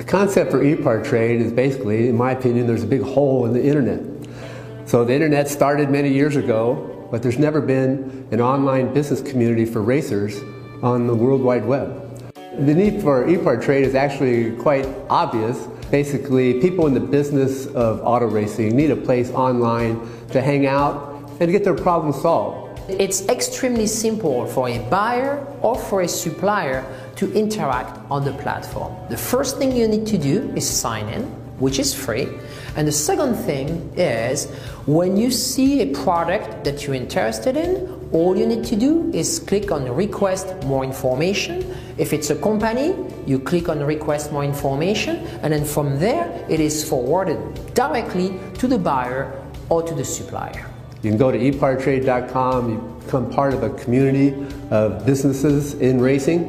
The concept for e-part trade is basically, in my opinion, there's a big hole in the internet. So the internet started many years ago, but there's never been an online business community for racers on the World Wide Web. The need for e-part trade is actually quite obvious. Basically, people in the business of auto racing need a place online to hang out and get their problems solved. It's extremely simple for a buyer or for a supplier to interact on the platform. The first thing you need to do is sign in, which is free. And the second thing is when you see a product that you're interested in, all you need to do is click on request more information. If it's a company, you click on request more information, and then from there, it is forwarded directly to the buyer or to the supplier. You can go to epartrade.com, you become part of a community of businesses in racing,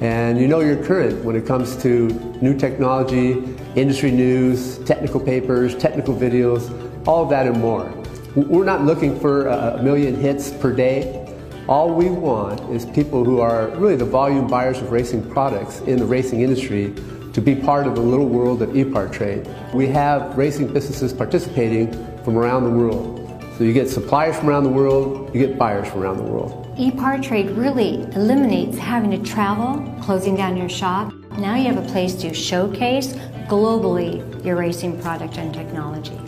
And you know you're current when it comes to new technology, industry news, technical papers, technical videos, all that and more. We're not looking for a million hits per day. All we want is people who are really the volume buyers of racing products in the racing industry to be part of the little world of e-part trade. We have racing businesses participating from around the world. So you get suppliers from around the world, you get buyers from around the world. E-part trade really eliminates having to travel, closing down your shop. Now you have a place to showcase globally your racing product and technology.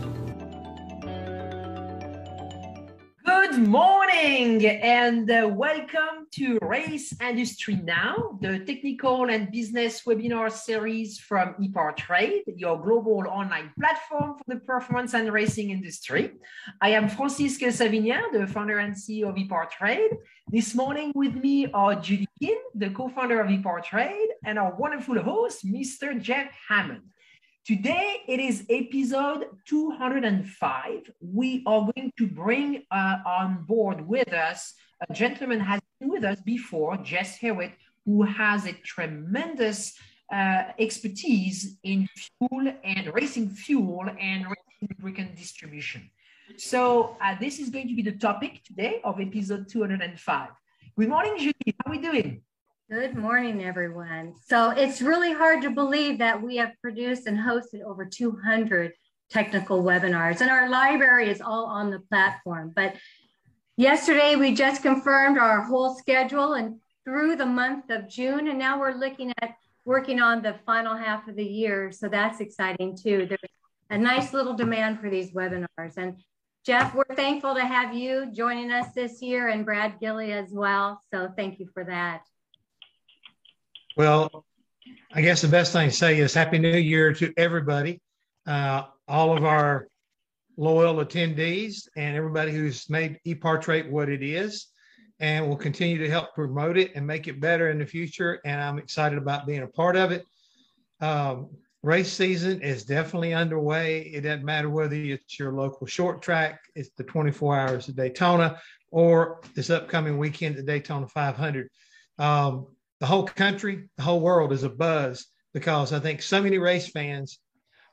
Good morning and uh, welcome to Race Industry Now, the technical and business webinar series from ePart Trade, your global online platform for the performance and racing industry. I am Francisque Savignan, the founder and CEO of ePart Trade. This morning with me are Judy Kin, the co-founder of ePart Trade, and our wonderful host, Mr. Jeff Hammond. Today it is episode 205. We are going to bring uh, on board with us a gentleman has been with us before, Jess Hewitt, who has a tremendous uh, expertise in fuel and racing fuel and racing lubricant distribution. So uh, this is going to be the topic today of episode 205. Good morning, Judy. How are we doing? Good morning, everyone. So it's really hard to believe that we have produced and hosted over 200 technical webinars, and our library is all on the platform. But yesterday, we just confirmed our whole schedule and through the month of June, and now we're looking at working on the final half of the year. So that's exciting too. There's a nice little demand for these webinars. And Jeff, we're thankful to have you joining us this year and Brad Gilly as well. So thank you for that. Well, I guess the best thing to say is Happy New Year to everybody, uh, all of our loyal attendees, and everybody who's made ePartrade what it is. And we'll continue to help promote it and make it better in the future. And I'm excited about being a part of it. Um, race season is definitely underway. It doesn't matter whether it's your local short track, it's the 24 hours of Daytona, or this upcoming weekend, the Daytona 500. Um, the whole country, the whole world is a buzz because I think so many race fans,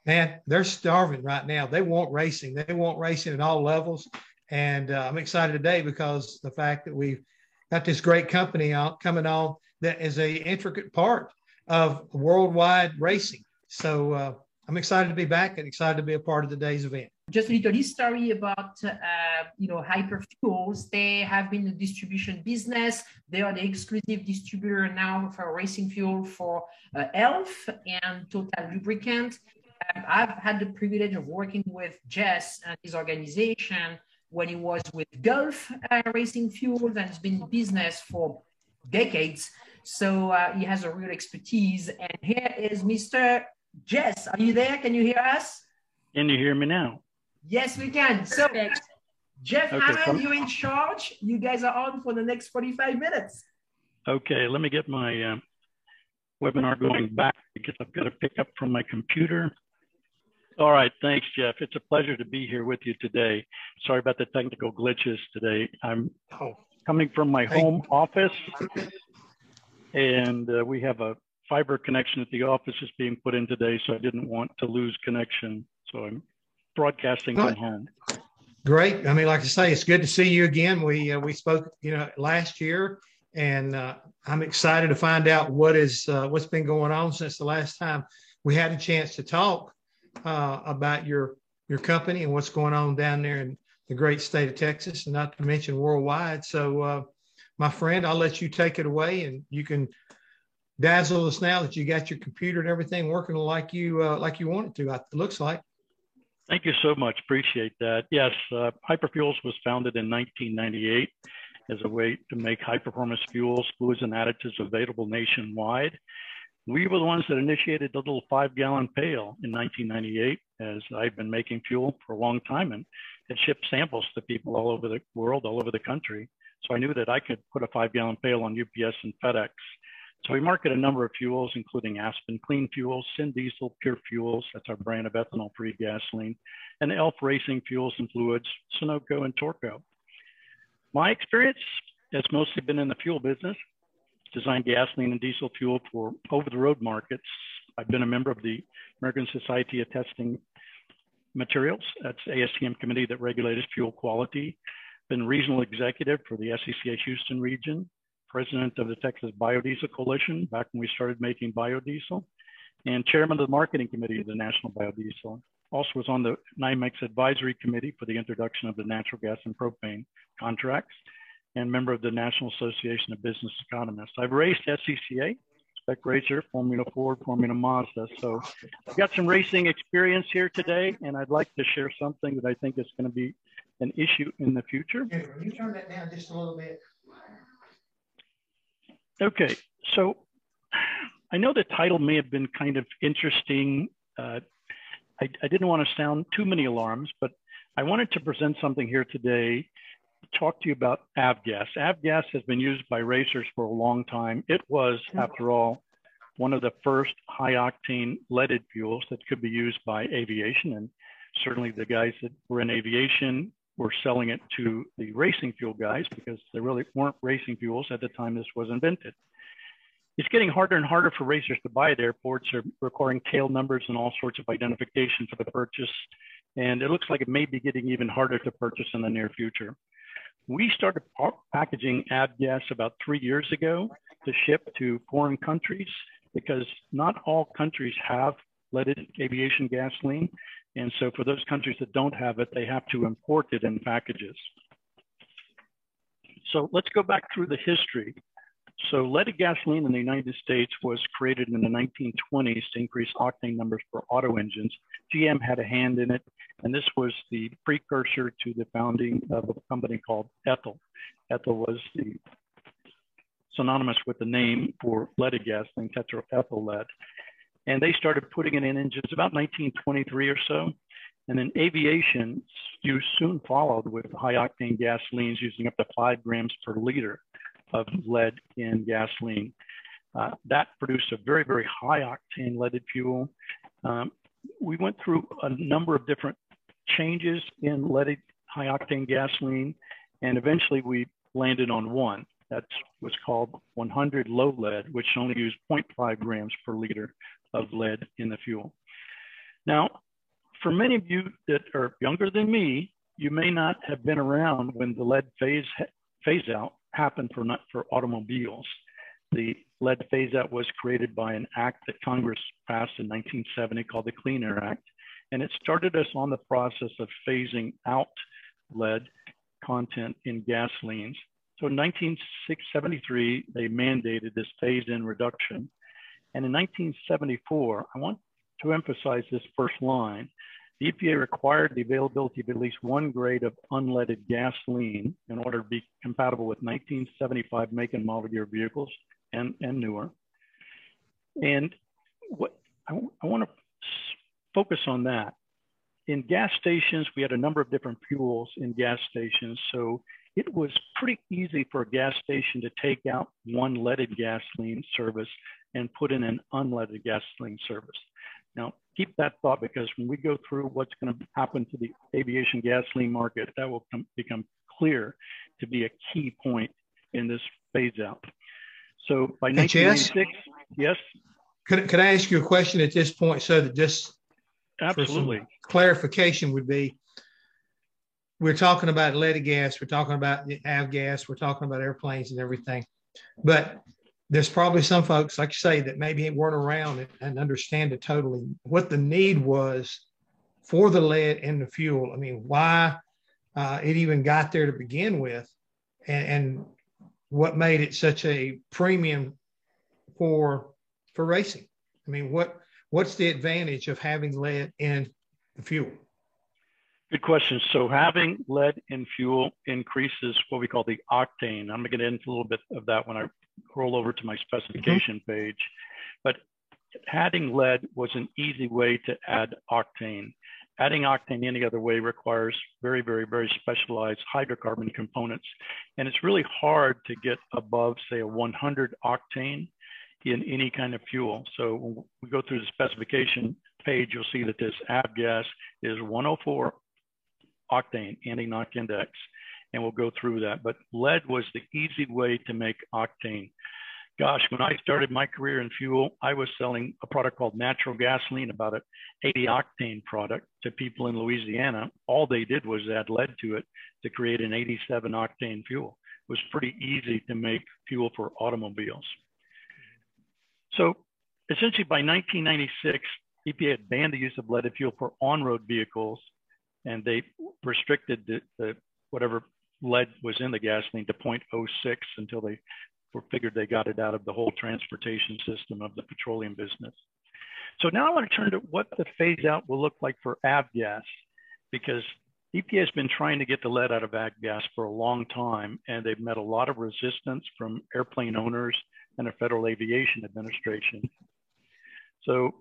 man, they're starving right now. They want racing. They want racing at all levels. And uh, I'm excited today because the fact that we've got this great company out coming on that is a intricate part of worldwide racing. So uh, I'm excited to be back and excited to be a part of today's event. Just a little history about uh, you know hyperfuels. They have been a distribution business. They are the exclusive distributor now for racing fuel for uh, elf and total lubricant. Um, i've had the privilege of working with jess and his organization when he was with gulf uh, racing fuels and has been in business for decades. So uh, he has a real expertise. And here is mr jess are you there can you hear us can you hear me now Yes, we can. So, Jeff okay, Hammond, you're in charge. You guys are on for the next 45 minutes. Okay, let me get my uh, webinar going back because I've got to pick up from my computer. All right, thanks, Jeff. It's a pleasure to be here with you today. Sorry about the technical glitches today. I'm Oh, coming from my home office, and uh, we have a fiber connection at the office is being put in today, so I didn't want to lose connection. So I'm broadcasting from home. great. I mean, like I say, it's good to see you again. We uh, we spoke, you know, last year, and uh, I'm excited to find out what is uh, what's been going on since the last time we had a chance to talk uh, about your your company and what's going on down there in the great state of Texas, and not to mention worldwide. So, uh, my friend, I'll let you take it away, and you can dazzle us now that you got your computer and everything working like you uh, like you want it to. It looks like. Thank you so much. Appreciate that. Yes, uh, Hyperfuels was founded in 1998 as a way to make high performance fuels, fluids, and additives available nationwide. We were the ones that initiated the little five gallon pail in 1998, as I've been making fuel for a long time and had shipped samples to people all over the world, all over the country. So I knew that I could put a five gallon pail on UPS and FedEx. So we market a number of fuels, including Aspen Clean Fuels, Syndiesel Pure Fuels, that's our brand of ethanol-free gasoline, and Elf Racing Fuels and Fluids, Sunoco and Torco. My experience has mostly been in the fuel business, designed gasoline and diesel fuel for over-the-road markets. I've been a member of the American Society of Testing Materials. That's ASTM committee that regulates fuel quality. Been regional executive for the SCCA Houston region, president of the Texas Biodiesel Coalition back when we started making biodiesel, and chairman of the marketing committee of the National Biodiesel. Also was on the NYMEX advisory committee for the introduction of the natural gas and propane contracts, and member of the National Association of Business Economists. I've raced SCCA, Spec Racer, Formula Ford, Formula Mazda. So I've got some racing experience here today, and I'd like to share something that I think is going to be an issue in the future. You turn that down just a little bit? Okay, so I know the title may have been kind of interesting. Uh, I, I didn't want to sound too many alarms, but I wanted to present something here today, talk to you about avgas. Avgas has been used by racers for a long time. It was, after all, one of the first high octane leaded fuels that could be used by aviation. And certainly the guys that were in aviation were selling it to the racing fuel guys because there really weren't racing fuels at the time this was invented. It's getting harder and harder for racers to buy at airports. They're requiring tail numbers and all sorts of identification for the purchase. And it looks like it may be getting even harder to purchase in the near future. We started packaging avgas about three years ago to ship to foreign countries because not all countries have leaded aviation gasoline. And so for those countries that don't have it, they have to import it in packages. So let's go back through the history. So leaded gasoline in the United States was created in the 1920s to increase octane numbers for auto engines. GM had a hand in it, and this was the precursor to the founding of a company called Ethyl. Ethyl was the synonymous with the name for leaded gasoline, tetraethyl lead. And they started putting it in engines about 1923 or so. And then aviation use soon followed with high octane gasolines using up to five grams per liter of lead in gasoline. Uh, that produced a very, very high octane leaded fuel. Um, we went through a number of different changes in leaded high octane gasoline, and eventually we landed on one. That was called 100 low lead, which only used 0.5 grams per liter of lead in the fuel. Now, for many of you that are younger than me, you may not have been around when the lead phase phase out happened for not for automobiles. The lead phase out was created by an act that Congress passed in 1970 called the Clean Air Act, and it started us on the process of phasing out lead content in gasolines. So in 1973, they mandated this phase-in reduction. And in 1974, I want to emphasize this first line. The EPA required the availability of at least one grade of unleaded gasoline in order to be compatible with 1975 make and model year vehicles and, and newer. And what I, I want to focus on that. In gas stations, we had a number of different fuels in gas stations. So it was pretty easy for a gas station to take out one leaded gasoline service and put in an unleaded gasoline service. Now, keep that thought because when we go through what's going to happen to the aviation gasoline market, that will come, become clear to be a key point in this phase out. So by 1996, yes. Could, could I ask you a question at this point so that just absolutely clarification would be we're talking about leaded gas, we're talking about avgas, we're talking about airplanes and everything. But there's probably some folks, like you say, that maybe weren't around and, and understand it totally what the need was for the lead in the fuel. I mean, why uh, it even got there to begin with, and, and what made it such a premium for for racing. I mean, what what's the advantage of having lead in the fuel? Good question. So having lead in fuel increases what we call the octane. I'm going to get into a little bit of that when I roll over to my specification mm-hmm. page. But adding lead was an easy way to add octane. Adding octane any other way requires very, very, very specialized hydrocarbon components. And it's really hard to get above, say, a 100 octane in any kind of fuel. So when we go through the specification page, you'll see that this avgas is 104 octane anti-knock index, and we'll go through that. But lead was the easy way to make octane. Gosh, when I started my career in fuel, I was selling a product called natural gasoline, about an 80 octane product to people in Louisiana. All they did was add lead to it to create an 87 octane fuel. It was pretty easy to make fuel for automobiles. So essentially by 1996, EPA had banned the use of leaded fuel for on-road vehicles and they restricted the, the, whatever lead was in the gasoline to 0.06 until they figured they got it out of the whole transportation system of the petroleum business. So now I want to turn to what the phase out will look like for avgas, because EPA has been trying to get the lead out of avgas for a long time, and they've met a lot of resistance from airplane owners and the Federal Aviation Administration. So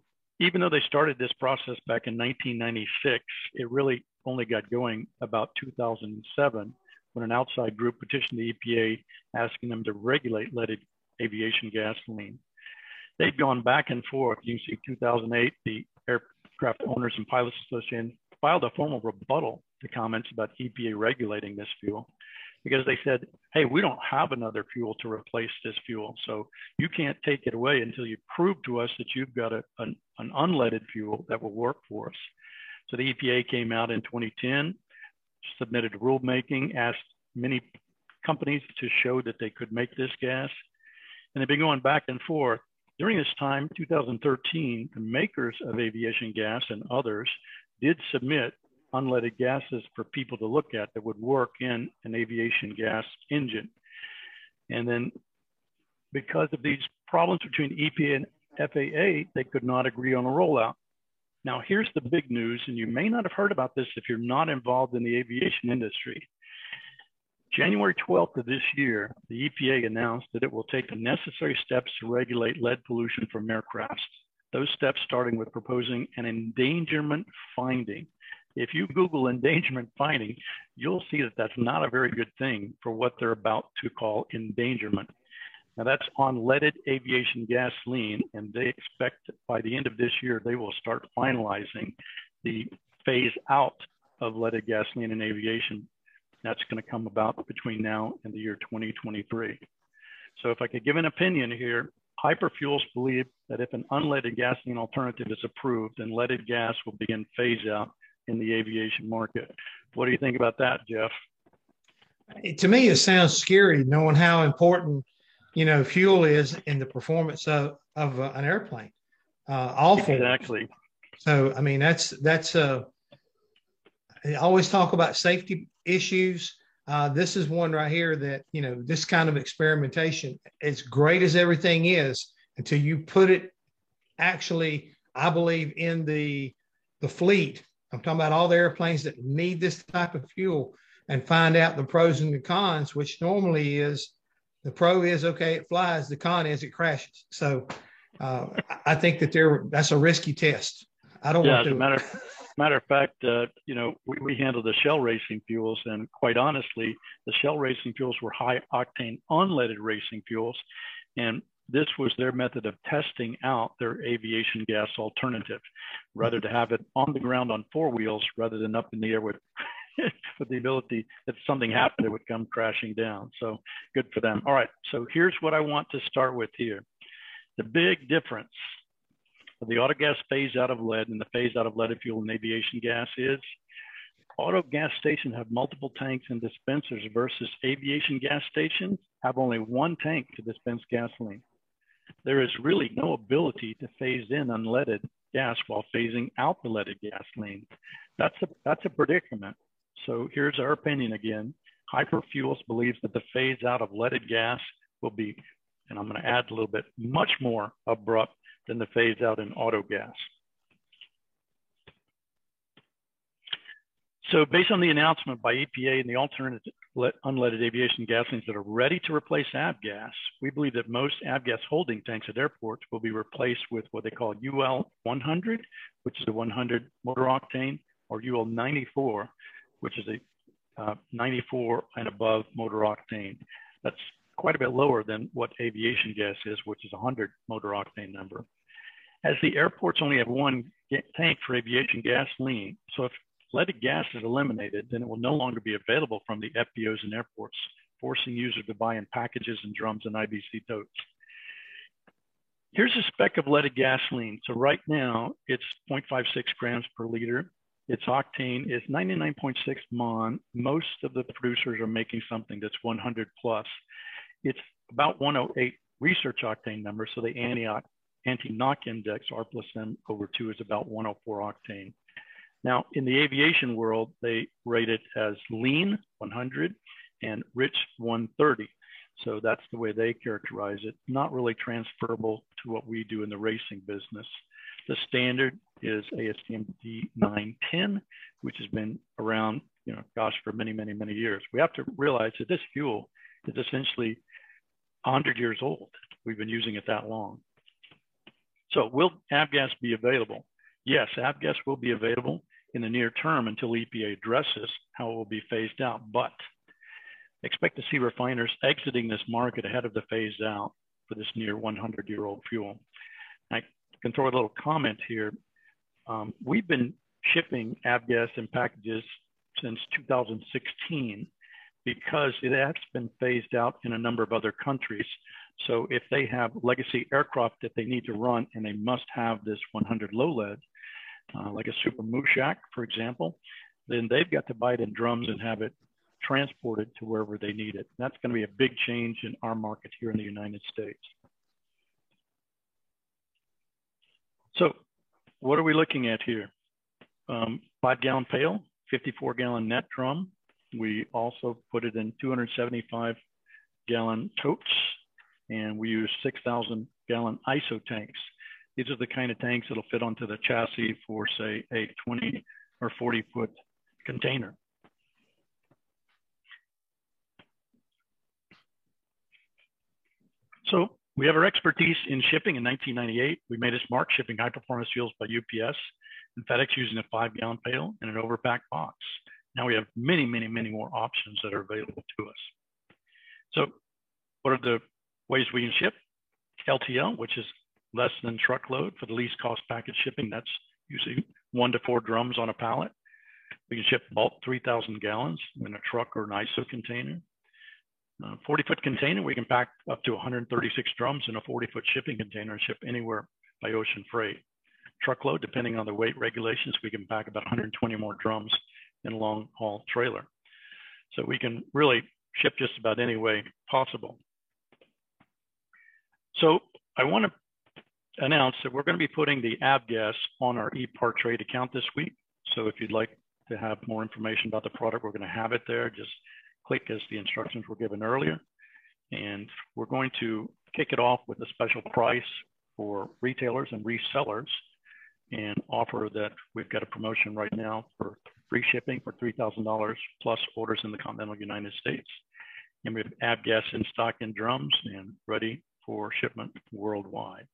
even though they started this process back in 1996, it really only got going about 2007 when an outside group petitioned the EPA asking them to regulate leaded aviation gasoline. They've gone back and forth. You see 2008, the Aircraft Owners and Pilots Association filed a formal rebuttal to comments about EPA regulating this fuel because they said, hey, we don't have another fuel to replace this fuel. So you can't take it away until you prove to us that you've got a, an, an unleaded fuel that will work for us. So the EPA came out in 2010, submitted rulemaking, asked many companies to show that they could make this gas. And they've been going back and forth. During this time, 2013, the makers of aviation gas and others did submit unleaded gases for people to look at that would work in an aviation gas engine. And then because of these problems between EPA and FAA, they could not agree on a rollout. Now, here's the big news, and you may not have heard about this if you're not involved in the aviation industry. January 12th of this year, the EPA announced that it will take the necessary steps to regulate lead pollution from aircrafts. Those steps starting with proposing an endangerment finding. If you Google endangerment finding, you'll see that that's not a very good thing for what they're about to call endangerment. Now that's on leaded aviation gasoline, and they expect by the end of this year, they will start finalizing the phase out of leaded gasoline in aviation. That's gonna come about between now and the year 2023. So if I could give an opinion here, Hyperfuels believe that if an unleaded gasoline alternative is approved, then leaded gas will begin phase out in the aviation market. What do you think about that, Jeff? To me, it sounds scary knowing how important you know, fuel is in the performance of, of uh, an airplane. Uh, awful. Exactly. So, I mean, that's, that's, uh, I always talk about safety issues. Uh, this is one right here that, you know, this kind of experimentation, as great as everything is, until you put it actually, I believe, in the, the fleet. I'm talking about all the airplanes that need this type of fuel and find out the pros and the cons, which normally is the pro is okay, it flies. The con is it crashes. So uh, I think that there that's a risky test. I don't yeah, want to. As a matter, matter of fact, uh, you know, we, we handle the shell racing fuels, and quite honestly, the shell racing fuels were high octane unleaded racing fuels. And this was their method of testing out their aviation gas alternative, rather to have it on the ground on four wheels rather than up in the air with, with the ability that something happened, it would come crashing down. So good for them. All right, so here's what I want to start with here. The big difference of the autogas phase out of lead and the phase out of leaded fuel and aviation gas is auto gas stations have multiple tanks and dispensers versus aviation gas stations have only one tank to dispense gasoline. There is really no ability to phase in unleaded gas while phasing out the leaded gasoline. That's a, that's a predicament. So here's our opinion again. Hyperfuels believes that the phase out of leaded gas will be, and I'm going to add a little bit, much more abrupt than the phase out in auto gas. So based on the announcement by EPA and the alternate unleaded aviation gasolines that are ready to replace avgas, we believe that most avgas holding tanks at airports will be replaced with what they call UL 100, which is a 100 motor octane, or UL 94, which is a uh, 94 and above motor octane. That's quite a bit lower than what aviation gas is, which is 100 motor octane number. As the airports only have one tank for aviation gasoline, so if leaded gas is eliminated, then it will no longer be available from the FBOs and airports, forcing users to buy in packages and drums and IBC totes. Here's a spec of leaded gasoline. So right now it's 0.56 grams per liter. Its octane is 99.6 MON. Most of the producers are making something that's 100 plus. It's about 108 research octane number. So the anti-knock index, R plus M over two is about 104 octane. Now, in the aviation world, they rate it as lean 100 and rich 130. So that's the way they characterize it. Not really transferable to what we do in the racing business. The standard is ASTM D910, which has been around, you know, gosh, for many, many, many years. We have to realize that this fuel is essentially 100 years old. We've been using it that long. So will avgas be available? Yes, avgas will be available in the near term until EPA addresses how it will be phased out. But expect to see refiners exiting this market ahead of the phase out for this near 100 year old fuel. I can throw a little comment here. Um, we've been shipping avgas in packages since 2016 because it has been phased out in a number of other countries. So if they have legacy aircraft that they need to run and they must have this 100 low lead, uh, like a super Mushshak, for example, then they've got to buy it in drums and have it transported to wherever they need it. That's going to be a big change in our market here in the United States. So what are we looking at here? Um, five gallon pail, 54 gallon net drum. We also put it in 275 gallon totes and we use 6,000 gallon ISO tanks. These are the kind of tanks that'll fit onto the chassis for say a 20 or 40 foot container. So we have our expertise in shipping in 1998. We made us mark shipping high performance fuels by UPS and FedEx using a five gallon pail and an overpack box. Now we have many, many, many more options that are available to us. So what are the ways we can ship? LTL, which is less than truckload for the least cost package shipping. That's usually one to four drums on a pallet. We can ship bulk 3,000 gallons in a truck or an ISO container. 40 foot container, we can pack up to 136 drums in a 40 foot shipping container and ship anywhere by ocean freight. Truckload, depending on the weight regulations, we can pack about 120 more drums in a long haul trailer. So we can really ship just about any way possible. So I want to announce that we're going to be putting the avgas on our ePartrade account this week. So if you'd like to have more information about the product, we're going to have it there. Just click as the instructions were given earlier. And we're going to kick it off with a special price for retailers and resellers and offer that we've got a promotion right now for free shipping for $3,000 plus orders in the continental United States. And we have avgas in stock in drums and ready for shipment worldwide.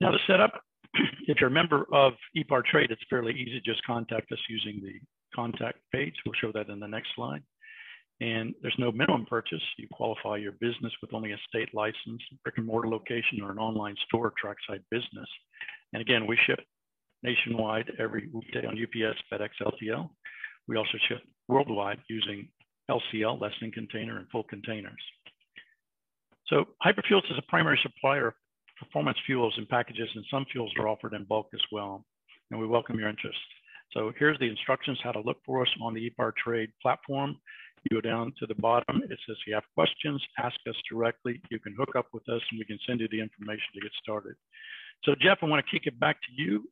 Now the setup, if you're a member of ePartrade, it's fairly easy. Just contact us using the contact page. We'll show that in the next slide. And there's no minimum purchase. You qualify your business with only a state license, brick and mortar location, or an online store trackside business. And again, we ship nationwide every weekday on UPS, FedEx, LTL. We also ship worldwide using LCL, less than container, and full containers. So Hyperfuels is a primary supplier of performance fuels and packages, and some fuels are offered in bulk as well. And we welcome your interest. So here's the instructions how to look for us on the ePart Trade platform. You go down to the bottom, it says if you have questions, ask us directly. You can hook up with us and we can send you the information to get started. So Jeff, I want to kick it back to you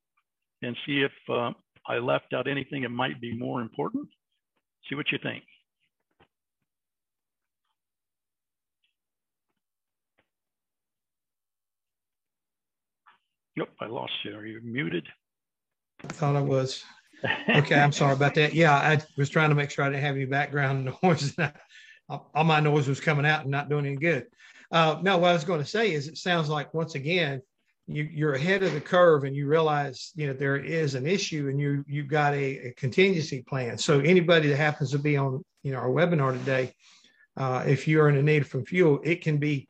and see if uh, I left out anything that might be more important. See what you think. Yep, I lost you. Are you muted? I thought I was. Okay, I'm sorry about that. Yeah, I was trying to make sure I didn't have any background noise. All my noise was coming out and not doing any good. Uh, no, what I was going to say is it sounds like once again, you, you're ahead of the curve and you realize you know there is an issue and you you've got a, a contingency plan. So anybody that happens to be on you know our webinar today, uh, if you're in a need from fuel, it can be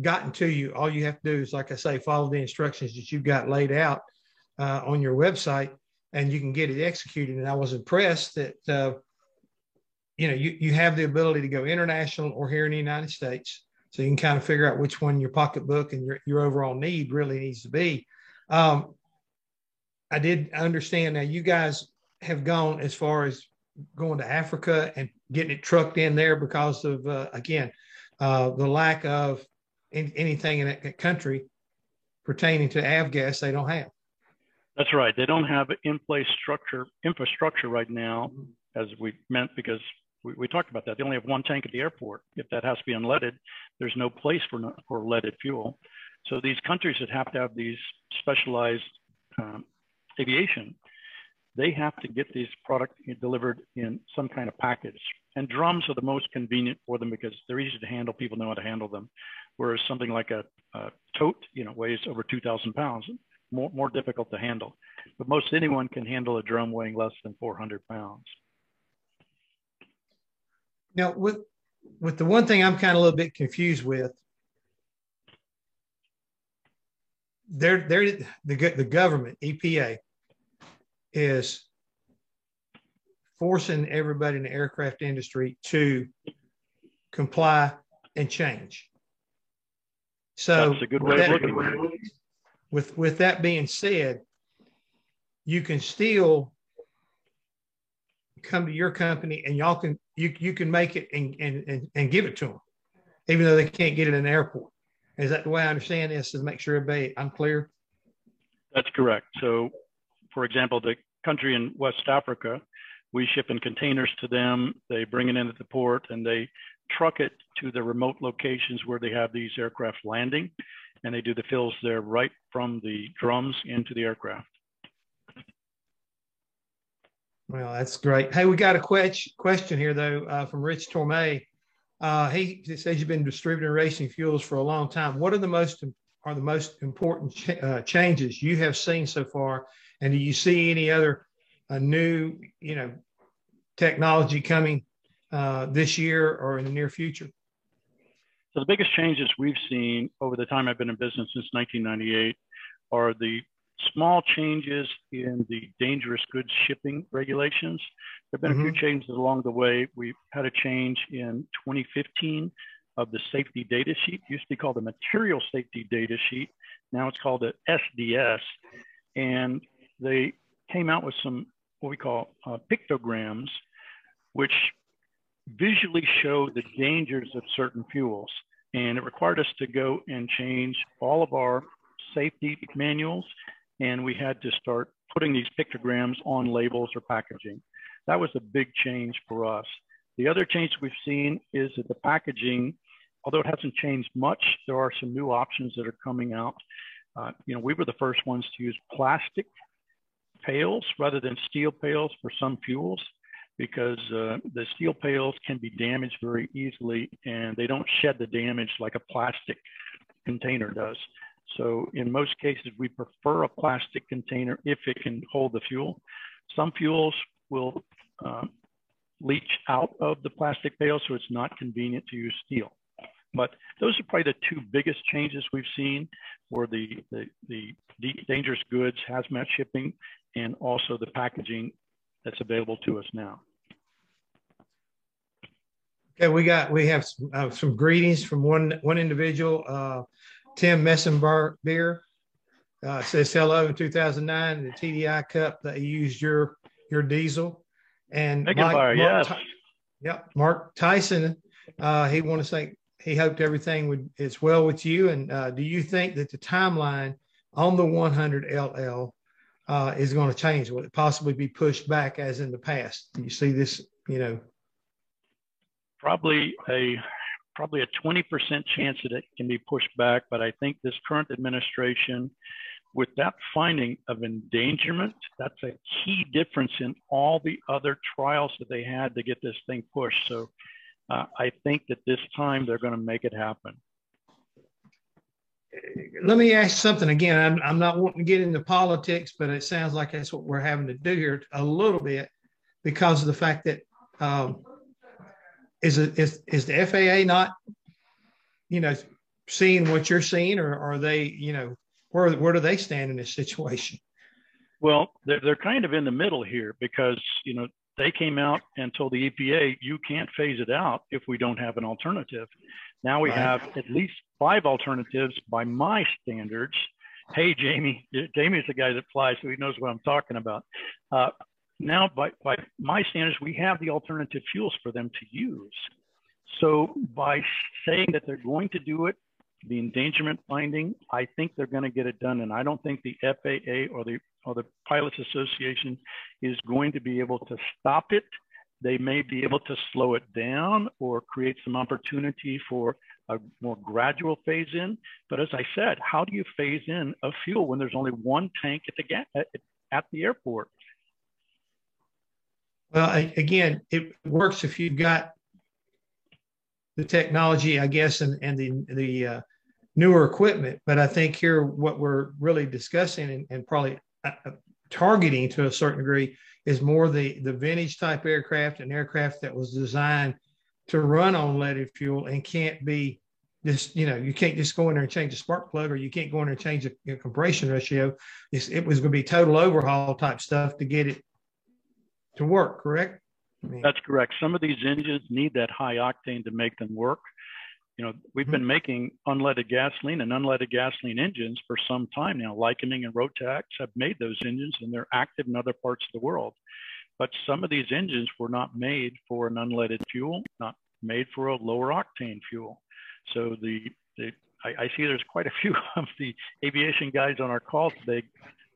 gotten to you. All you have to do is, like I say, follow the instructions that you've got laid out uh, on your website, and you can get it executed. And I was impressed that uh, you know you you have the ability to go international or here in the United States, so you can kind of figure out which one your pocketbook and your your overall need really needs to be. Um, I did understand now you guys have gone as far as going to Africa and getting it trucked in there because of uh, again uh, the lack of in, anything in that country pertaining to avgas they don't have. That's right. They don't have in place structure infrastructure right now, as we meant because we, we, talked about that. They only have one tank at the airport. If that has to be unleaded, there's no place for for leaded fuel. So these countries that have to have these specialized um, aviation, they have to get these products delivered in some kind of package. And drums are the most convenient for them because they're easy to handle. People know how to handle them whereas something like a, a tote, you know, weighs over 2,000 pounds, more, more difficult to handle. But most anyone can handle a drum weighing less than 400 pounds. Now, with with the one thing I'm kind of a little bit confused with, they're, they're, the, the government, EPA, is forcing everybody in the aircraft industry to comply and change. So that's a good way of looking at it. With with that being said, you can still come to your company and y'all can you you can make it and and and, and give it to them, even though they can't get it in the airport. Is that the way I understand this? To make sure everybody I'm clear. That's correct. So, for example, the country in West Africa, we ship in containers to them. They bring it in at the port and they truck it to the remote locations where they have these aircraft landing, and they do the fills there right from the drums into the aircraft. Well, that's great. Hey, we got a que- question here though uh, from Rich Tormey. Uh, he says you've been distributing racing fuels for a long time. What are the most are the most important ch- uh, changes you have seen so far, and do you see any other uh, new, you know, technology coming uh, this year or in the near future? So the biggest changes we've seen over the time I've been in business since 1998 are the small changes in the dangerous goods shipping regulations. There have been mm-hmm. a few mm-hmm. changes along the way. We've had a change in 2015 of the safety data sheet. It used to be called the material safety data sheet. Now it's called the SDS. And they came out with some what we call uh, pictograms, which visually show the dangers of certain fuels. And it required us to go and change all of our safety manuals. And we had to start putting these pictograms on labels or packaging. That was a big change for us. The other change we've seen is that the packaging, although it hasn't changed much, there are some new options that are coming out. Uh, you know, we were the first ones to use plastic pails rather than steel pails for some fuels because uh, the steel pails can be damaged very easily and they don't shed the damage like a plastic container does. So in most cases, we prefer a plastic container if it can hold the fuel. Some fuels will uh, leach out of the plastic pail, so it's not convenient to use steel. But those are probably the two biggest changes we've seen for the, the, the dangerous goods, hazmat shipping, and also the packaging that's available to us now. Okay, we got we have some, uh, some greetings from one one individual, uh, Tim Messenbeer. Uh, says hello in 2009 the TDI Cup that used your your diesel and Mike, Mark, yes. Yep, Mark Tyson. Uh, he want to say he hoped everything would is well with you. And uh, do you think that the timeline on the 100 LL uh, is going to change? Will it possibly be pushed back as in the past? Do you see this? You know, probably a probably a 20% chance that it can be pushed back. But I think this current administration, with that finding of endangerment, that's a key difference in all the other trials that they had to get this thing pushed. So uh, I think that this time they're going to make it happen. Let me ask something again. I'm, I'm not wanting to get into politics, but it sounds like that's what we're having to do here a little bit because of the fact that um, is it is is the FAA not, you know, seeing what you're seeing, or are they, you know, where where do they stand in this situation? Well, they're they're kind of in the middle here because you know they came out and told the EPA you can't phase it out if we don't have an alternative. Now we right. have at least five alternatives by my standards. Hey, Jamie, Jamie's the guy that flies, so he knows what I'm talking about. Uh, now by, by my standards, we have the alternative fuels for them to use. So by saying that they're going to do it, the endangerment finding, I think they're going to get it done. And I don't think the FAA or the or the Pilots Association is going to be able to stop it. They may be able to slow it down or create some opportunity for a more gradual phase in. But as I said, how do you phase in a fuel when there's only one tank at the at the airport? Well, I, again, it works if you've got the technology, I guess, and, and the, the uh, newer equipment. But I think here, what we're really discussing and, and probably uh, uh, targeting to a certain degree is more the, the vintage type aircraft and aircraft that was designed to run on leaded fuel and can't be just, you know, you can't just go in there and change a spark plug or you can't go in there and change a, a compression ratio. It's, it was going to be total overhaul type stuff to get it to work, correct? I mean, That's correct. Some of these engines need that high octane to make them work. You know, we've mm-hmm. been making unleaded gasoline and unleaded gasoline engines for some time now. Lycoming and Rotax have made those engines and they're active in other parts of the world. But some of these engines were not made for an unleaded fuel, not made for a lower octane fuel. So the, the I, I see there's quite a few of the aviation guys on our call today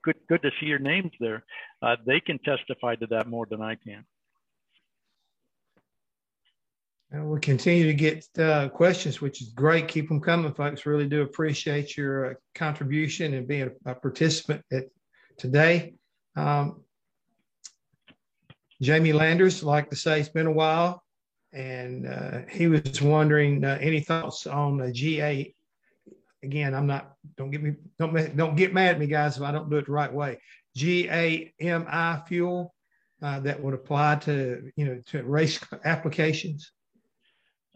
good good to see your names there. Uh, they can testify to that more than I can. And we'll continue to get uh, questions, which is great. Keep them coming, folks. Really do appreciate your uh, contribution and being a, a participant at, today. Um, Jamie Landers, like to say, it's been a while, and uh, he was wondering uh, any thoughts on the GA again, I'm not. Don't get me. Don't don't get mad at me, guys, if I don't do it the right way. G A M I fuel uh, that would apply to you know to race applications.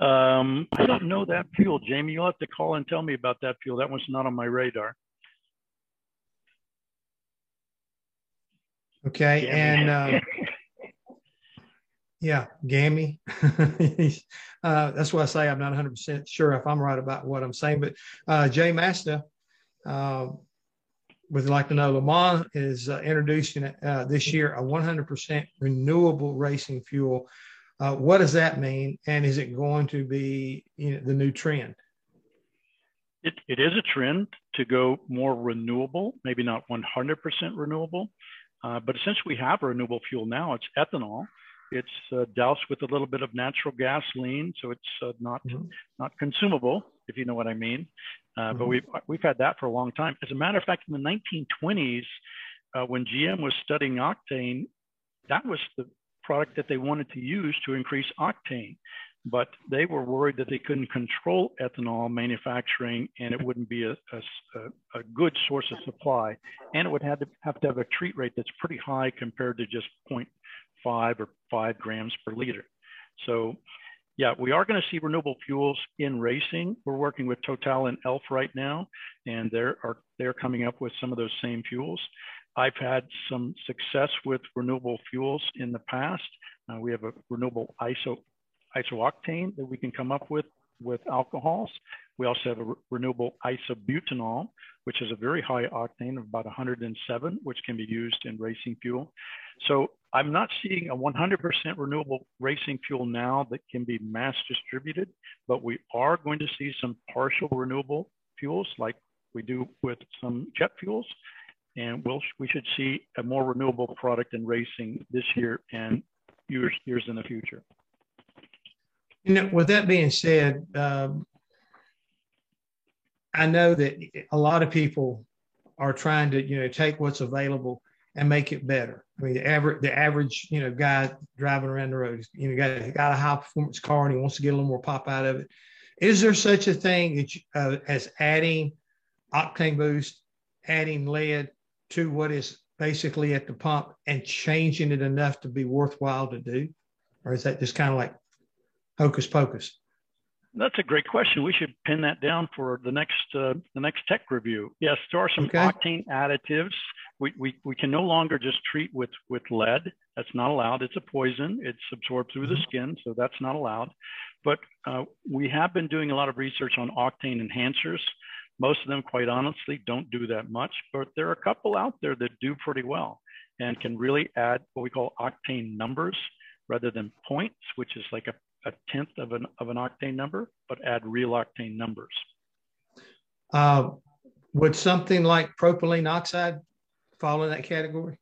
Um, I don't know that fuel, Jamie. You'll have to call and tell me about that fuel. That one's not on my radar. Okay, and uh, yeah, GAMI. uh, that's why I say I'm not 100% sure if I'm right about what I'm saying. But uh, Jay Masta uh, would like to know Le Mans is uh, introducing uh, this year a 100% renewable racing fuel. Uh, what does that mean? And is it going to be you know, the new trend? It, it is a trend to go more renewable, maybe not 100% renewable, uh, but since we have a renewable fuel now, it's ethanol. It's uh, doused with a little bit of natural gasoline, so it's uh, not mm-hmm. not consumable, if you know what I mean. Uh, mm-hmm. But we've we've had that for a long time. As a matter of fact, in the 1920s, uh, when GM was studying octane, that was the product that they wanted to use to increase octane. But they were worried that they couldn't control ethanol manufacturing, and it wouldn't be a, a, a good source of supply, and it would have to have to have a treat rate that's pretty high compared to just point 0.5 or five grams per liter. So yeah, we are going to see renewable fuels in racing. We're working with Total and Elf right now, and they're are they're coming up with some of those same fuels. I've had some success with renewable fuels in the past. Uh, we have a renewable iso isooctane that we can come up with with alcohols. We also have a re renewable isobutanol, which is a very high octane of about 107, which can be used in racing fuel. So I'm not seeing a 100% renewable racing fuel now that can be mass distributed, but we are going to see some partial renewable fuels like we do with some jet fuels. And we'll, we should see a more renewable product in racing this year and years, years in the future. You know, with that being said, um, I know that a lot of people are trying to, you know, take what's available and make it better. I mean, the average, the average, you know, guy driving around the road, you know, got, got a high performance car and he wants to get a little more pop out of it. Is there such a thing as, uh, as adding octane boost, adding lead to what is basically at the pump and changing it enough to be worthwhile to do? Or is that just kind of like hocus pocus? That's a great question. We should pin that down for the next uh, the next tech review. Yes, there are some okay. octane additives. We, we, we can no longer just treat with, with lead. That's not allowed. It's a poison. It's absorbed through the mm-hmm. skin, so that's not allowed. But uh, we have been doing a lot of research on octane enhancers. Most of them, quite honestly, don't do that much, but there are a couple out there that do pretty well and can really add what we call octane numbers rather than points, which is like a a tenth of an, of an octane number, but add real octane numbers. Uh, would something like propylene oxide fall in that category?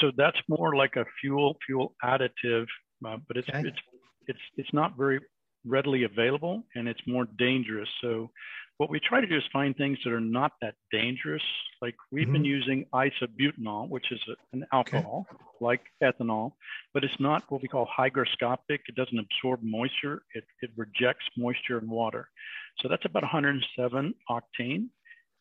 So that's more like a fuel fuel additive, uh, but it's, okay. it's it's it's not very readily available and it's more dangerous. So what we try to do is find things that are not that dangerous. Like we've mm-hmm. been using isobutanol, which is a, an alcohol okay. like ethanol, but it's not what we call hygroscopic. It doesn't absorb moisture. It, it rejects moisture and water. So that's about 107 octane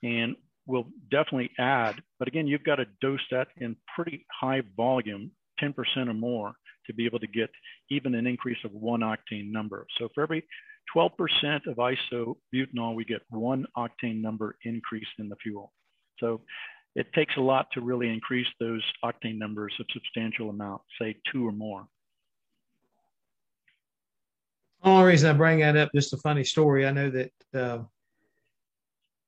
and we'll definitely add, but again, you've got to dose that in pretty high volume, 10% or more to be able to get even an increase of one octane number. So for every 12% of isobutanol, we get one octane number increase in the fuel. So it takes a lot to really increase those octane numbers a substantial amount, say two or more. The only reason I bring that up, just a funny story. I know that uh,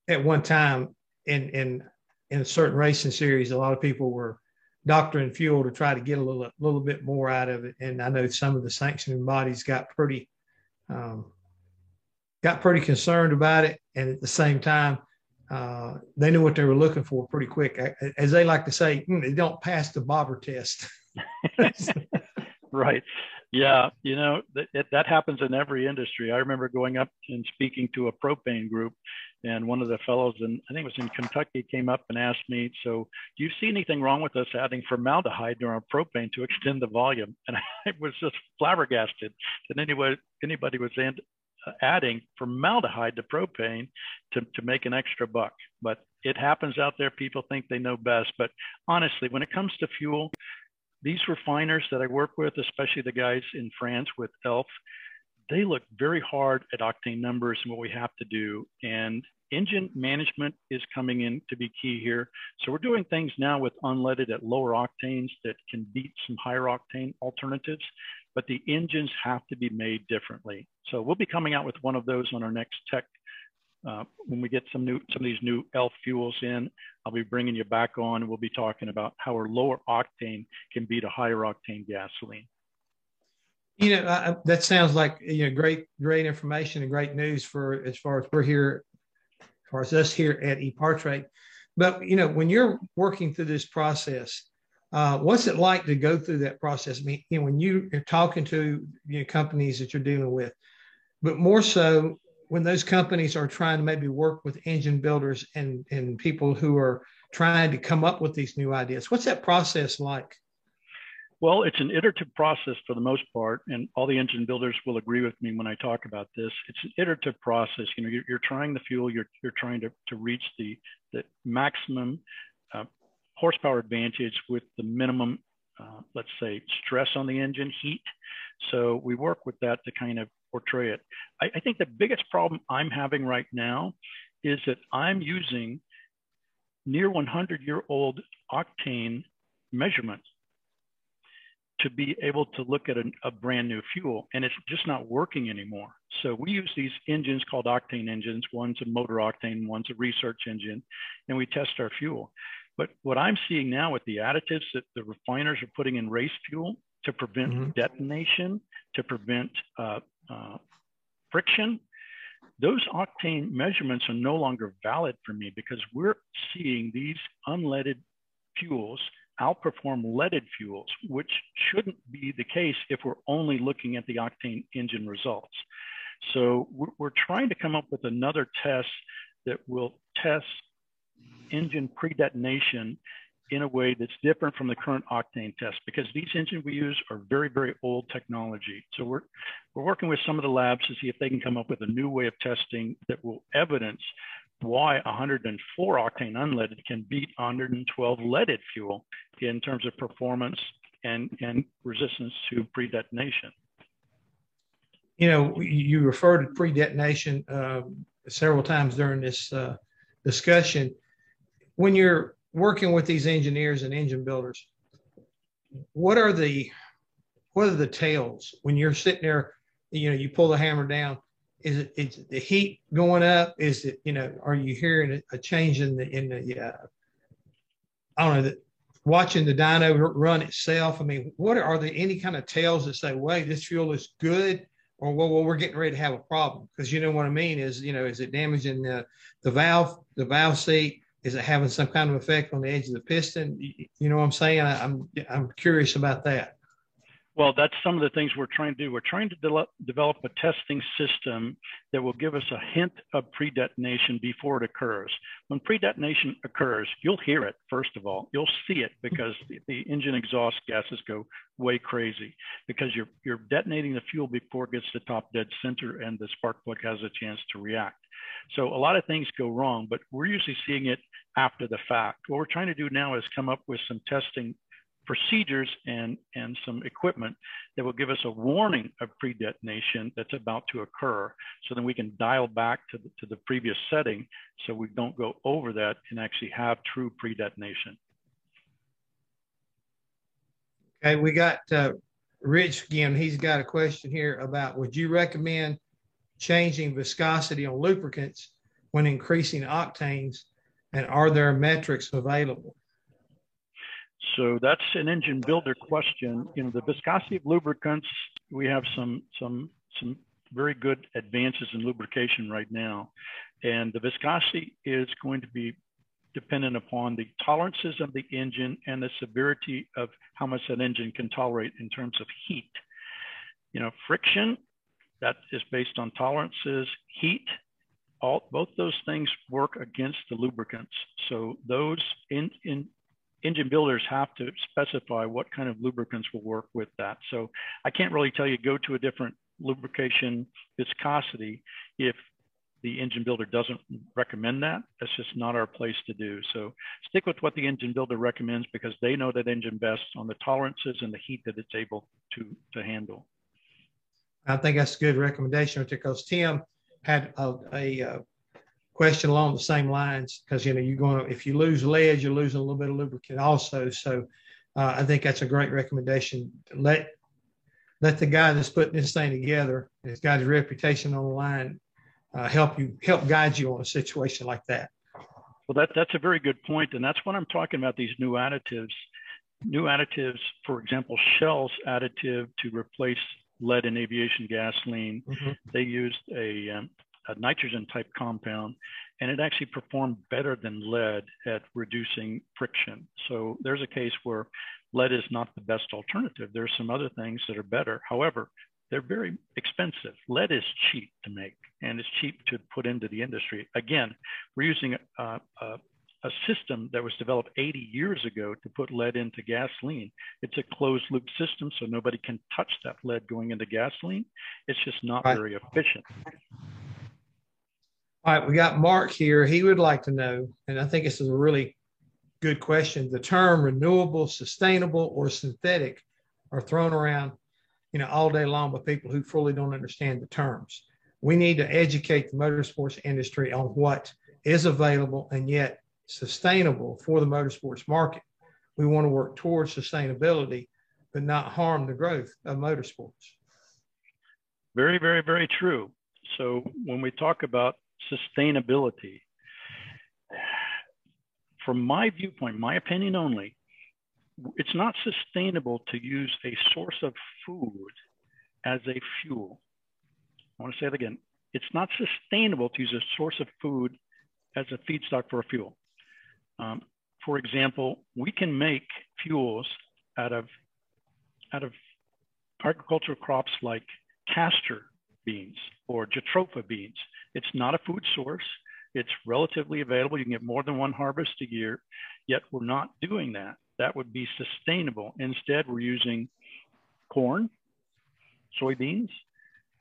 at one time in in in a certain racing series, a lot of people were doctoring fuel to try to get a little little bit more out of it. And I know some of the sanctioning bodies got pretty um, got pretty concerned about it, and at the same time, uh, they knew what they were looking for pretty quick. As they like to say, mm, they don't pass the bobber test. right. Yeah, you know that, it, that happens in every industry. I remember going up and speaking to a propane group, and one of the fellows, and I think it was in Kentucky, came up and asked me, "So, do you see anything wrong with us adding formaldehyde to our propane to extend the volume?" And I was just flabbergasted that anybody anybody was in, adding formaldehyde to propane to, to make an extra buck. But it happens out there. People think they know best. But honestly, when it comes to fuel, these refiners that I work with, especially the guys in France with ELF, they look very hard at octane numbers and what we have to do. And engine management is coming in to be key here. So we're doing things now with unleaded at lower octanes that can beat some higher octane alternatives but the engines have to be made differently. So we'll be coming out with one of those on our next tech. Uh, when we get some new, some of these new ELF fuels in, I'll be bringing you back on. We'll be talking about how our lower octane can beat a higher octane gasoline. You know, uh, that sounds like you know great, great information and great news for as far as we're here, as far as us here at ePartrade. But you know, when you're working through this process, uh, what's it like to go through that process? I mean, you know, when you, are talking to you know, companies that you're dealing with, but more so when those companies are trying to maybe work with engine builders and, and people who are trying to come up with these new ideas. What's that process like? Well, it's an iterative process for the most part, and all the engine builders will agree with me when I talk about this. It's an iterative process. You know, you're, you're trying the fuel, you're, you're trying to, to reach the, the maximum uh, horsepower advantage with the minimum uh, let's say, stress on the engine, heat. So we work with that to kind of portray it. I, I think the biggest problem I'm having right now is that I'm using near 100 year old octane measurements to be able to look at a, a, brand new fuel and it's just not working anymore. So we use these engines called octane engines. One's a motor octane, one's a research engine, and we test our fuel. But what I'm seeing now with the additives that the refiners are putting in race fuel to prevent mm-hmm. detonation, to prevent uh, uh, friction, those octane measurements are no longer valid for me because we're seeing these unleaded fuels outperform leaded fuels, which shouldn't be the case if we're only looking at the octane engine results. So we're, trying to come up with another test that will test engine pre-detonation in a way that's different from the current octane test because these engines we use are very, very old technology. So we're, we're working with some of the labs to see if they can come up with a new way of testing that will evidence why 104 octane unleaded can beat 112 leaded fuel in terms of performance and, and resistance to pre-detonation. You know, you referred to pre-detonation uh, several times during this uh, discussion. When you're working with these engineers and engine builders, what are the what are the tails when you're sitting there? You know, you pull the hammer down is it is the heat going up? Is it you know are you hearing a, change in the in the uh, I don't know that watching the dyno run itself? I mean, what are, are there any kind of tails that say, "Wait, this fuel is good," or "Well, well we're getting ready to have a problem"? Because you know what I mean is you know is it damaging the the valve the valve seat? Is it having some kind of effect on the edge of the piston? You know what I'm saying? I, I'm I'm curious about that. Well, that's some of the things we're trying to do. We're trying to de- develop a testing system that will give us a hint of pre-detonation before it occurs. When pre-detonation occurs, you'll hear it, first of all. You'll see it because the, the engine exhaust gases go way crazy because you're, you're detonating the fuel before it gets to top dead center and the spark plug has a chance to react. So a lot of things go wrong, but we're usually seeing it after the fact. What we're trying to do now is come up with some testing procedures and, and some equipment that will give us a warning of pre-detonation that's about to occur. So then we can dial back to the, to the previous setting so we don't go over that and actually have true pre-detonation. Okay, we got uh, Rich again. He's got a question here about would you recommend changing viscosity on lubricants when increasing octanes and are there metrics available? So that's an engine builder question. You know, the viscosity of lubricants, we have some some some very good advances in lubrication right now. And the viscosity is going to be dependent upon the tolerances of the engine and the severity of how much that engine can tolerate in terms of heat. You know, friction, that is based on tolerances, heat, all, both those things work against the lubricants. So those in, in engine builders have to specify what kind of lubricants will work with that. So I can't really tell you go to a different lubrication viscosity if the engine builder doesn't recommend that. That's just not our place to do. So stick with what the engine builder recommends because they know that engine best on the tolerances and the heat that it's able to, to handle. I think that's a good recommendation because Tim had a, a, a uh, question along the same lines because you know you're going to if you lose lead you're losing a little bit of lubricant also. So uh, i think that's a great recommendation. Let let the guy that's putting this thing together has got his reputation on the line uh, help you help guide you on a situation like that. Well that, that's a very good point and that's what i'm talking about these new additives. New additives for example shell's additive to replace lead in aviation gasoline mm-hmm. they used a um, a nitrogen type compound, and it actually performed better than lead at reducing friction. So there's a case where lead is not the best alternative. There's some other things that are better. However, they're very expensive. Lead is cheap to make and it's cheap to put into the industry. Again, we're using a, a, a system that was developed 80 years ago to put lead into gasoline. It's a closed loop system, so nobody can touch that lead going into gasoline. It's just not right. very efficient. All right, we got Mark here. He would like to know, and I think this is a really good question. The term renewable, sustainable, or synthetic are thrown around, you know, all day long by people who fully don't understand the terms. We need to educate the motorsports industry on what is available and yet sustainable for the motorsports market. We want to work towards sustainability, but not harm the growth of motorsports. Very, very, very true. So when we talk about sustainability, from my viewpoint, my opinion only, it's not sustainable to use a source of food as a fuel. I want to say it again. It's not sustainable to use a source of food as a feedstock for a fuel. Um, for example, we can make fuels out of out of agricultural crops like castor beans or jatropha beans. It's not a food source. It's relatively available. You can get more than one harvest a year, yet we're not doing that. That would be sustainable. Instead, we're using corn, soybeans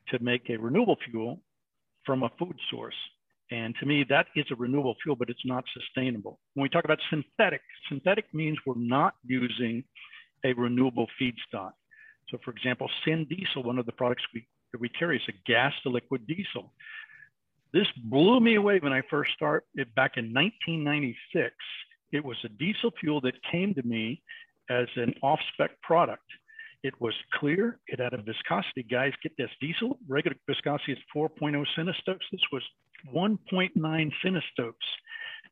to make a renewable fuel from a food source. And to me, that is a renewable fuel, but it's not sustainable. When we talk about synthetic, synthetic means we're not using a renewable feedstock. So for example, syn diesel, one of the products we, that we carry is a gas to liquid diesel. This blew me away when I first started back in 1996. It was a diesel fuel that came to me as an off-spec product. It was clear. It had a viscosity. Guys, get this. Diesel regular viscosity is 4.0 centistokes. This was 1.9 centistokes.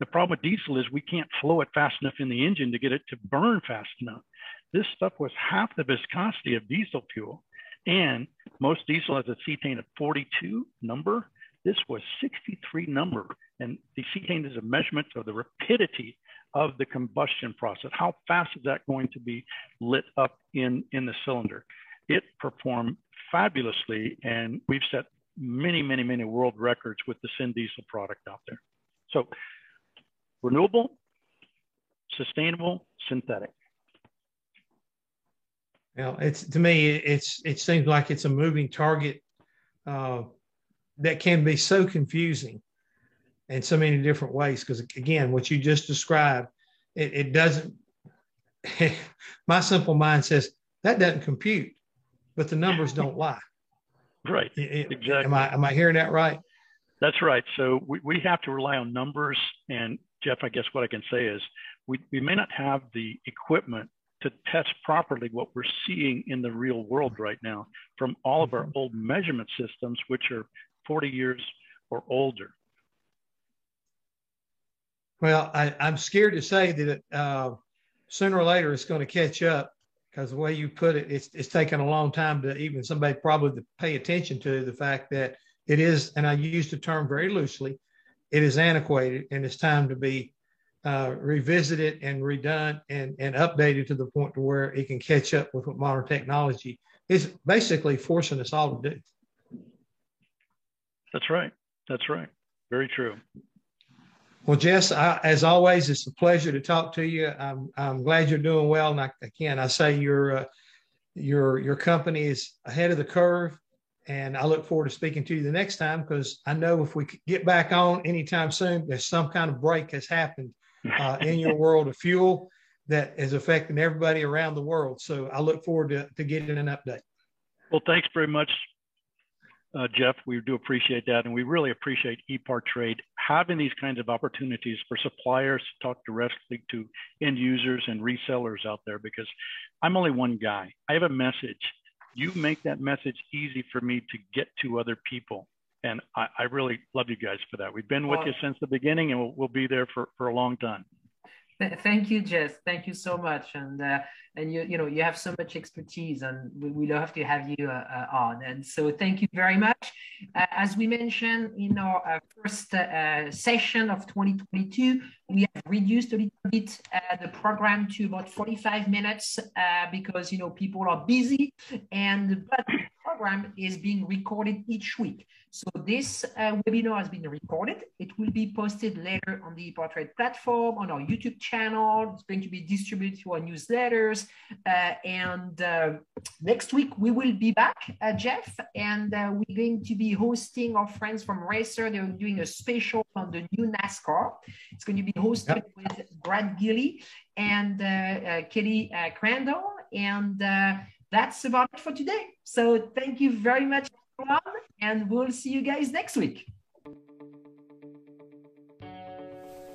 The problem with diesel is we can't flow it fast enough in the engine to get it to burn fast enough. This stuff was half the viscosity of diesel fuel. And most diesel has a cetane of 42 number. This was 63 number. And the cetane is a measurement of the rapidity of the combustion process. How fast is that going to be lit up in, in the cylinder? It performed fabulously. And we've set many, many, many world records with the syn diesel product out there. So renewable, sustainable, synthetic. Now, it's to me, it's it seems like it's a moving target uh, that can be so confusing in so many different ways. Because again, what you just described, it, it doesn't. my simple mind says that doesn't compute, but the numbers don't lie. Right. exactly. Am I am I hearing that right? That's right. So we, we have to rely on numbers. And Jeff, I guess what I can say is we, we may not have the equipment to test properly what we're seeing in the real world right now from all of our mm-hmm. old measurement systems, which are 40 years or older. Well, I, am scared to say that uh, sooner or later it's going to catch up because the way you put it, it's, it's taken a long time to even somebody probably to pay attention to the fact that it is, and I use the term very loosely, it is antiquated and it's time to be uh, revisited and redone and, and updated to the point to where it can catch up with what modern technology is basically forcing us all to do. That's right. That's right. Very true. Well, Jess, I, as always, it's a pleasure to talk to you. I'm, I'm glad you're doing well. And I, again, I say your, uh, your, your company is ahead of the curve. And I look forward to speaking to you the next time because I know if we get back on anytime soon, there's some kind of break has happened uh, in your world of fuel that is affecting everybody around the world. So I look forward to, to getting an update. Well, thanks very much, uh, Jeff. We do appreciate that. And we really appreciate ePart Trade having these kinds of opportunities for suppliers to talk directly to end users and resellers out there because I'm only one guy. I have a message. You make that message easy for me to get to other people and I, I, really love you guys for that. We've been with you since the beginning, and we'll, we'll be there for, for a long time. Thank you, Jess. Thank you so much, and uh, and you you know you have so much expertise, and we, we love to have you uh, uh on. And so thank you very much. Uh, as we mentioned in our uh, first uh, session of 2022, we have reduced a little bit the program to about 45 minutes because you know people are busy, and but the program is being recorded each week. So this uh, webinar has been recorded. It will be posted later on the ePartrade platform, on our YouTube channel. It's going to be distributed to our newsletters. Uh, and uh, next week, we will be back, uh, Jeff, and uh, we're going to be hosting our friends from Racer. They're doing a special on the new NASCAR. It's going to be hosted yep. with Brad Gillie and uh, Kelly Crandall. And that's about it for today. So thank you very much, everyone, and we'll see you guys next week.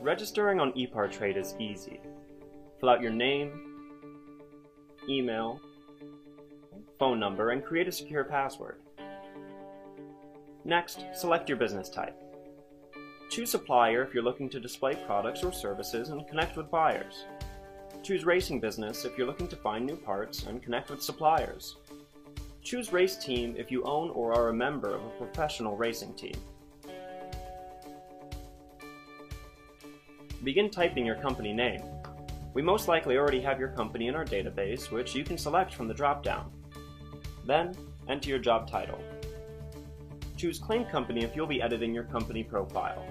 Registering on ePart Trade is easy. Fill out your name, email, phone number, and create a secure password. Next, select your business type. Choose supplier if you're looking to display products or services and connect with buyers. Choose Racing Business if you're looking to find new parts and connect with suppliers. Choose Race Team if you own or are a member of a professional racing team. Begin typing your company name. We most likely already have your company in our database, which you can select from the drop-down. Then, enter your job title. Choose Claim Company if you'll be editing your company profile.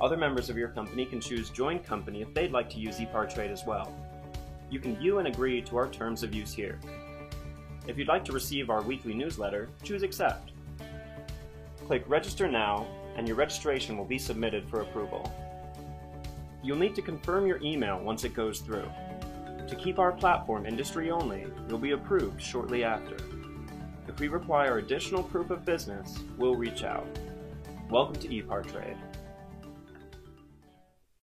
Other members of your company can choose Join Company if they'd like to use ePartrade as well you can view and agree to our terms of use here. If you'd like to receive our weekly newsletter, choose Accept. Click Register Now, and your registration will be submitted for approval. You'll need to confirm your email once it goes through. To keep our platform industry only, you'll be approved shortly after. If we require additional proof of business, we'll reach out. Welcome to ePartrade.